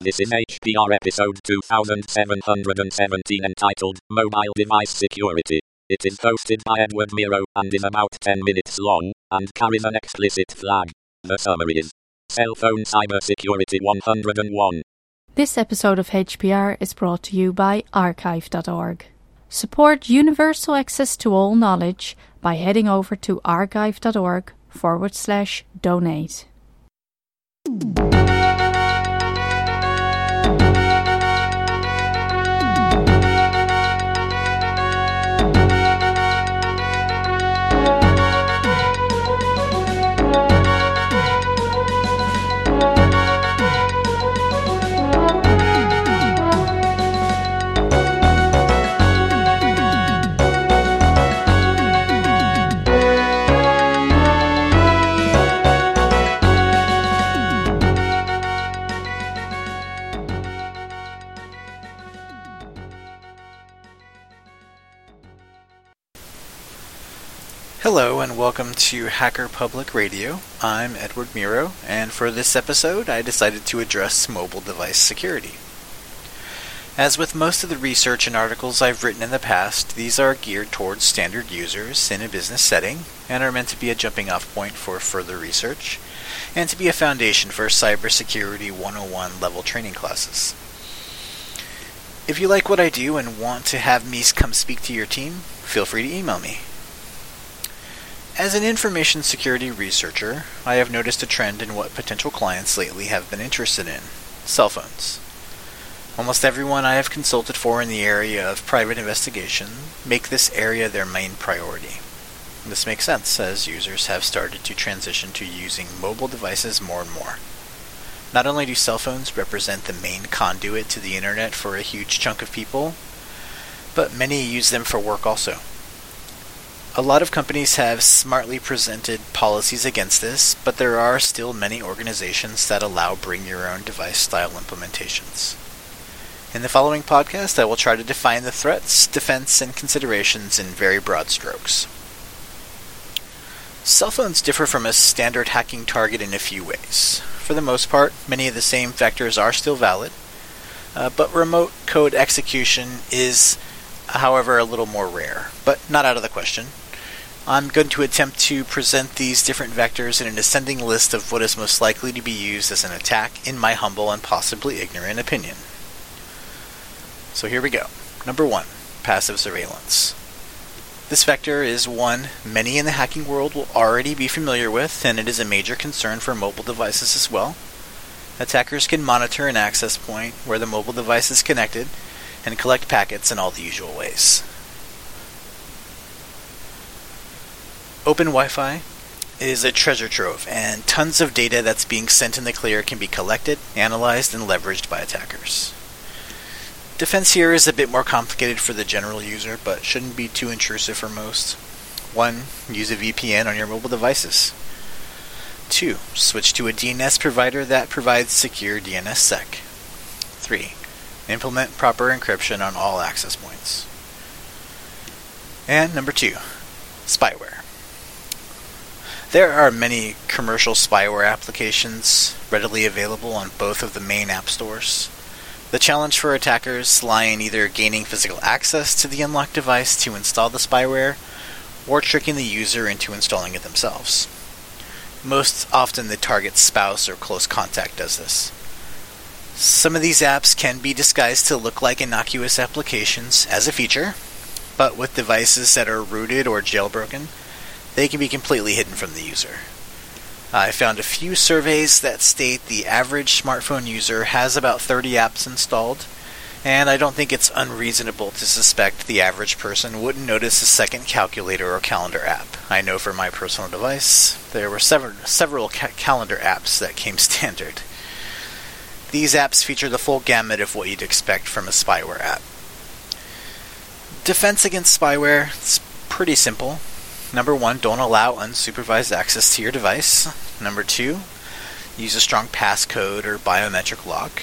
This is HPR episode 2717 entitled Mobile Device Security. It is hosted by Edward Miro and is about 10 minutes long and carries an explicit flag. The summary is Cell Phone Cybersecurity 101. This episode of HPR is brought to you by archive.org. Support universal access to all knowledge by heading over to archive.org forward slash donate. And welcome to Hacker Public Radio. I'm Edward Miro, and for this episode, I decided to address mobile device security. As with most of the research and articles I've written in the past, these are geared towards standard users in a business setting and are meant to be a jumping off point for further research and to be a foundation for Cybersecurity 101 level training classes. If you like what I do and want to have me come speak to your team, feel free to email me. As an information security researcher, I have noticed a trend in what potential clients lately have been interested in cell phones. Almost everyone I have consulted for in the area of private investigation make this area their main priority. This makes sense as users have started to transition to using mobile devices more and more. Not only do cell phones represent the main conduit to the internet for a huge chunk of people, but many use them for work also. A lot of companies have smartly presented policies against this, but there are still many organizations that allow bring your own device style implementations. In the following podcast, I will try to define the threats, defense, and considerations in very broad strokes. Cell phones differ from a standard hacking target in a few ways. For the most part, many of the same vectors are still valid, uh, but remote code execution is, however, a little more rare, but not out of the question. I'm going to attempt to present these different vectors in an ascending list of what is most likely to be used as an attack in my humble and possibly ignorant opinion. So here we go. Number one, passive surveillance. This vector is one many in the hacking world will already be familiar with, and it is a major concern for mobile devices as well. Attackers can monitor an access point where the mobile device is connected and collect packets in all the usual ways. Open Wi Fi is a treasure trove, and tons of data that's being sent in the clear can be collected, analyzed, and leveraged by attackers. Defense here is a bit more complicated for the general user, but shouldn't be too intrusive for most. 1. Use a VPN on your mobile devices. 2. Switch to a DNS provider that provides secure DNSSEC. 3. Implement proper encryption on all access points. And number 2. Spyware. There are many commercial spyware applications readily available on both of the main app stores. The challenge for attackers lie in either gaining physical access to the unlocked device to install the spyware, or tricking the user into installing it themselves. Most often, the target's spouse or close contact does this. Some of these apps can be disguised to look like innocuous applications as a feature, but with devices that are rooted or jailbroken, they can be completely hidden from the user. I found a few surveys that state the average smartphone user has about 30 apps installed, and I don't think it's unreasonable to suspect the average person wouldn't notice a second calculator or calendar app. I know for my personal device, there were several, several ca- calendar apps that came standard. These apps feature the full gamut of what you'd expect from a spyware app. Defense against spyware is pretty simple. Number one, don't allow unsupervised access to your device. Number two, use a strong passcode or biometric lock.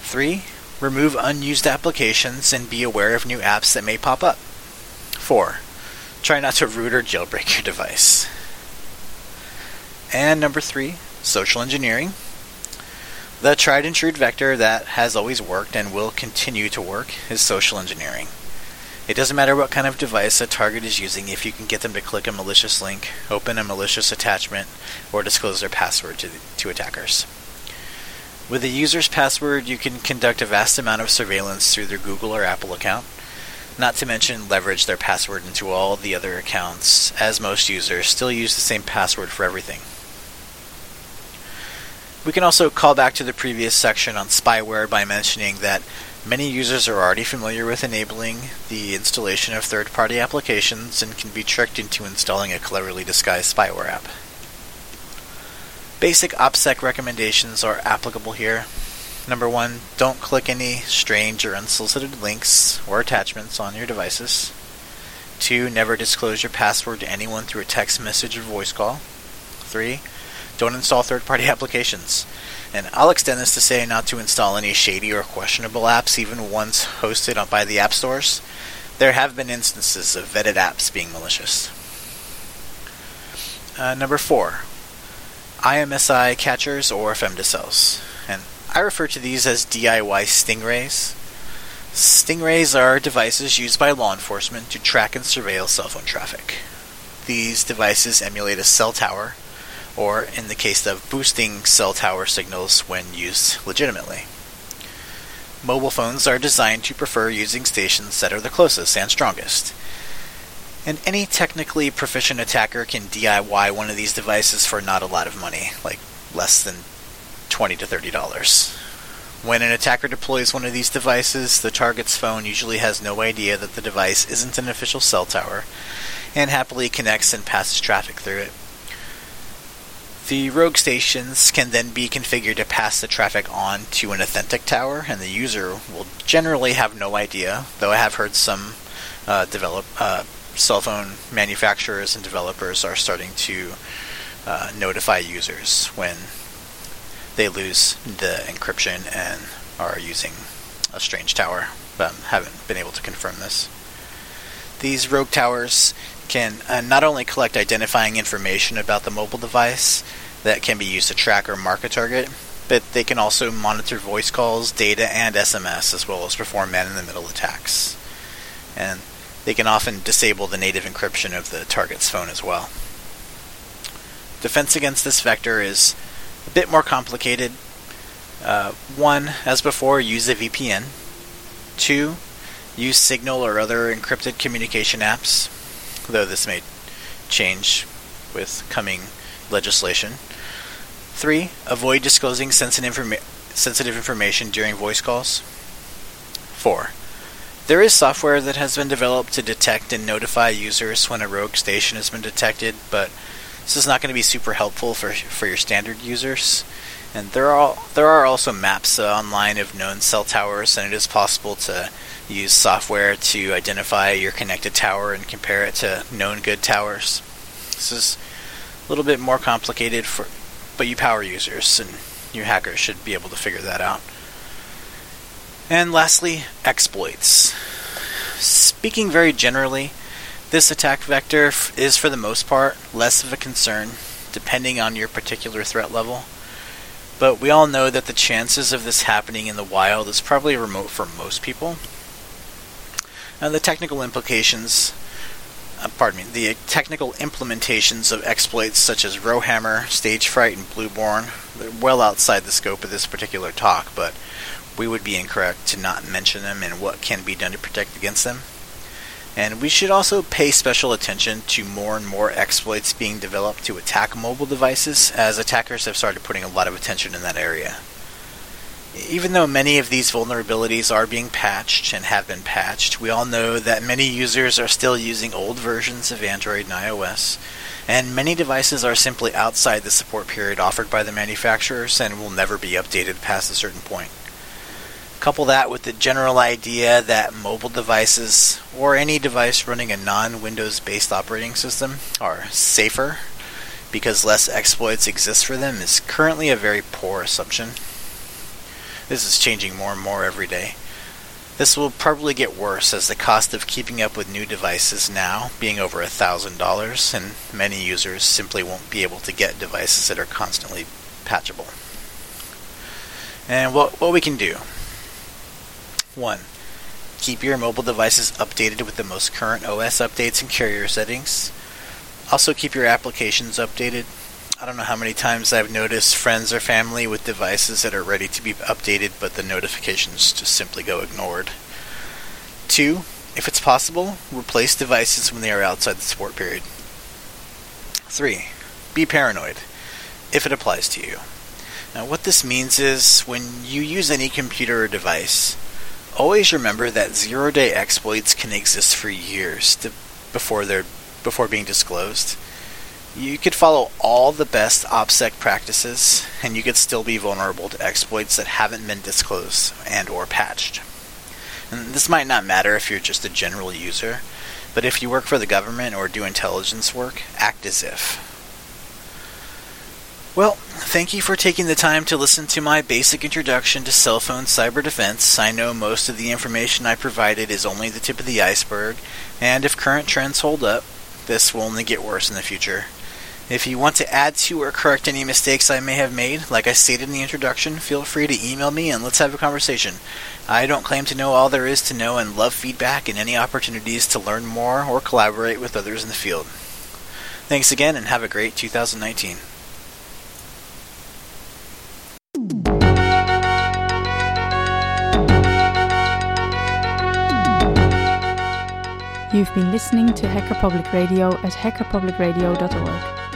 Three, remove unused applications and be aware of new apps that may pop up. Four, try not to root or jailbreak your device. And number three, social engineering. The tried and true vector that has always worked and will continue to work is social engineering. It doesn't matter what kind of device a target is using if you can get them to click a malicious link, open a malicious attachment, or disclose their password to, to attackers. With a user's password, you can conduct a vast amount of surveillance through their Google or Apple account, not to mention leverage their password into all the other accounts, as most users still use the same password for everything. We can also call back to the previous section on spyware by mentioning that many users are already familiar with enabling the installation of third party applications and can be tricked into installing a cleverly disguised spyware app. Basic OPSEC recommendations are applicable here. Number one, don't click any strange or unsolicited links or attachments on your devices. Two, never disclose your password to anyone through a text message or voice call. Three, don't install third party applications. And I'll extend this to say not to install any shady or questionable apps, even ones hosted by the app stores. There have been instances of vetted apps being malicious. Uh, number four, IMSI catchers or femtocells. And I refer to these as DIY stingrays. Stingrays are devices used by law enforcement to track and surveil cell phone traffic. These devices emulate a cell tower or in the case of boosting cell tower signals when used legitimately. Mobile phones are designed to prefer using stations that are the closest and strongest. And any technically proficient attacker can DIY one of these devices for not a lot of money, like less than 20 to $30. When an attacker deploys one of these devices, the target's phone usually has no idea that the device isn't an official cell tower and happily connects and passes traffic through it. The rogue stations can then be configured to pass the traffic on to an authentic tower, and the user will generally have no idea, though I have heard some uh, develop uh, cell phone manufacturers and developers are starting to uh, notify users when they lose the encryption and are using a strange tower, but haven't been able to confirm this. These rogue towers can uh, not only collect identifying information about the mobile device that can be used to track or mark a target, but they can also monitor voice calls, data, and SMS, as well as perform man in the middle attacks. And they can often disable the native encryption of the target's phone as well. Defense against this vector is a bit more complicated. Uh, one, as before, use a VPN. Two, use Signal or other encrypted communication apps, though this may change with coming legislation. Three, avoid disclosing sensitive, informa- sensitive information during voice calls. Four, there is software that has been developed to detect and notify users when a rogue station has been detected, but this is not going to be super helpful for for your standard users. And there are there are also maps online of known cell towers, and it is possible to use software to identify your connected tower and compare it to known good towers. This is a little bit more complicated for, but you power users and your hackers should be able to figure that out. And lastly, exploits. Speaking very generally, this attack vector f- is for the most part less of a concern, depending on your particular threat level. But we all know that the chances of this happening in the wild is probably remote for most people. And the technical implications, uh, pardon me, the technical implementations of exploits such as Rowhammer, Stagefright, and BlueBorne, they're well outside the scope of this particular talk, but we would be incorrect to not mention them and what can be done to protect against them. And we should also pay special attention to more and more exploits being developed to attack mobile devices, as attackers have started putting a lot of attention in that area. Even though many of these vulnerabilities are being patched and have been patched, we all know that many users are still using old versions of Android and iOS, and many devices are simply outside the support period offered by the manufacturers and will never be updated past a certain point. Couple that with the general idea that mobile devices, or any device running a non Windows based operating system, are safer because less exploits exist for them is currently a very poor assumption. This is changing more and more every day. This will probably get worse as the cost of keeping up with new devices now being over $1,000, and many users simply won't be able to get devices that are constantly patchable. And what, what we can do 1. Keep your mobile devices updated with the most current OS updates and carrier settings. Also, keep your applications updated. I don't know how many times I've noticed friends or family with devices that are ready to be updated, but the notifications just simply go ignored. 2. If it's possible, replace devices when they are outside the support period. 3. Be paranoid, if it applies to you. Now, what this means is when you use any computer or device, always remember that zero day exploits can exist for years to, before they're before being disclosed. You could follow all the best OPSEC practices, and you could still be vulnerable to exploits that haven't been disclosed and or patched. And this might not matter if you're just a general user, but if you work for the government or do intelligence work, act as if. Well, thank you for taking the time to listen to my basic introduction to cell phone cyber defense. I know most of the information I provided is only the tip of the iceberg, and if current trends hold up, this will only get worse in the future. If you want to add to or correct any mistakes I may have made, like I stated in the introduction, feel free to email me and let's have a conversation. I don't claim to know all there is to know and love feedback and any opportunities to learn more or collaborate with others in the field. Thanks again and have a great 2019. You've been listening to Hacker Public Radio at hackerpublicradio.org.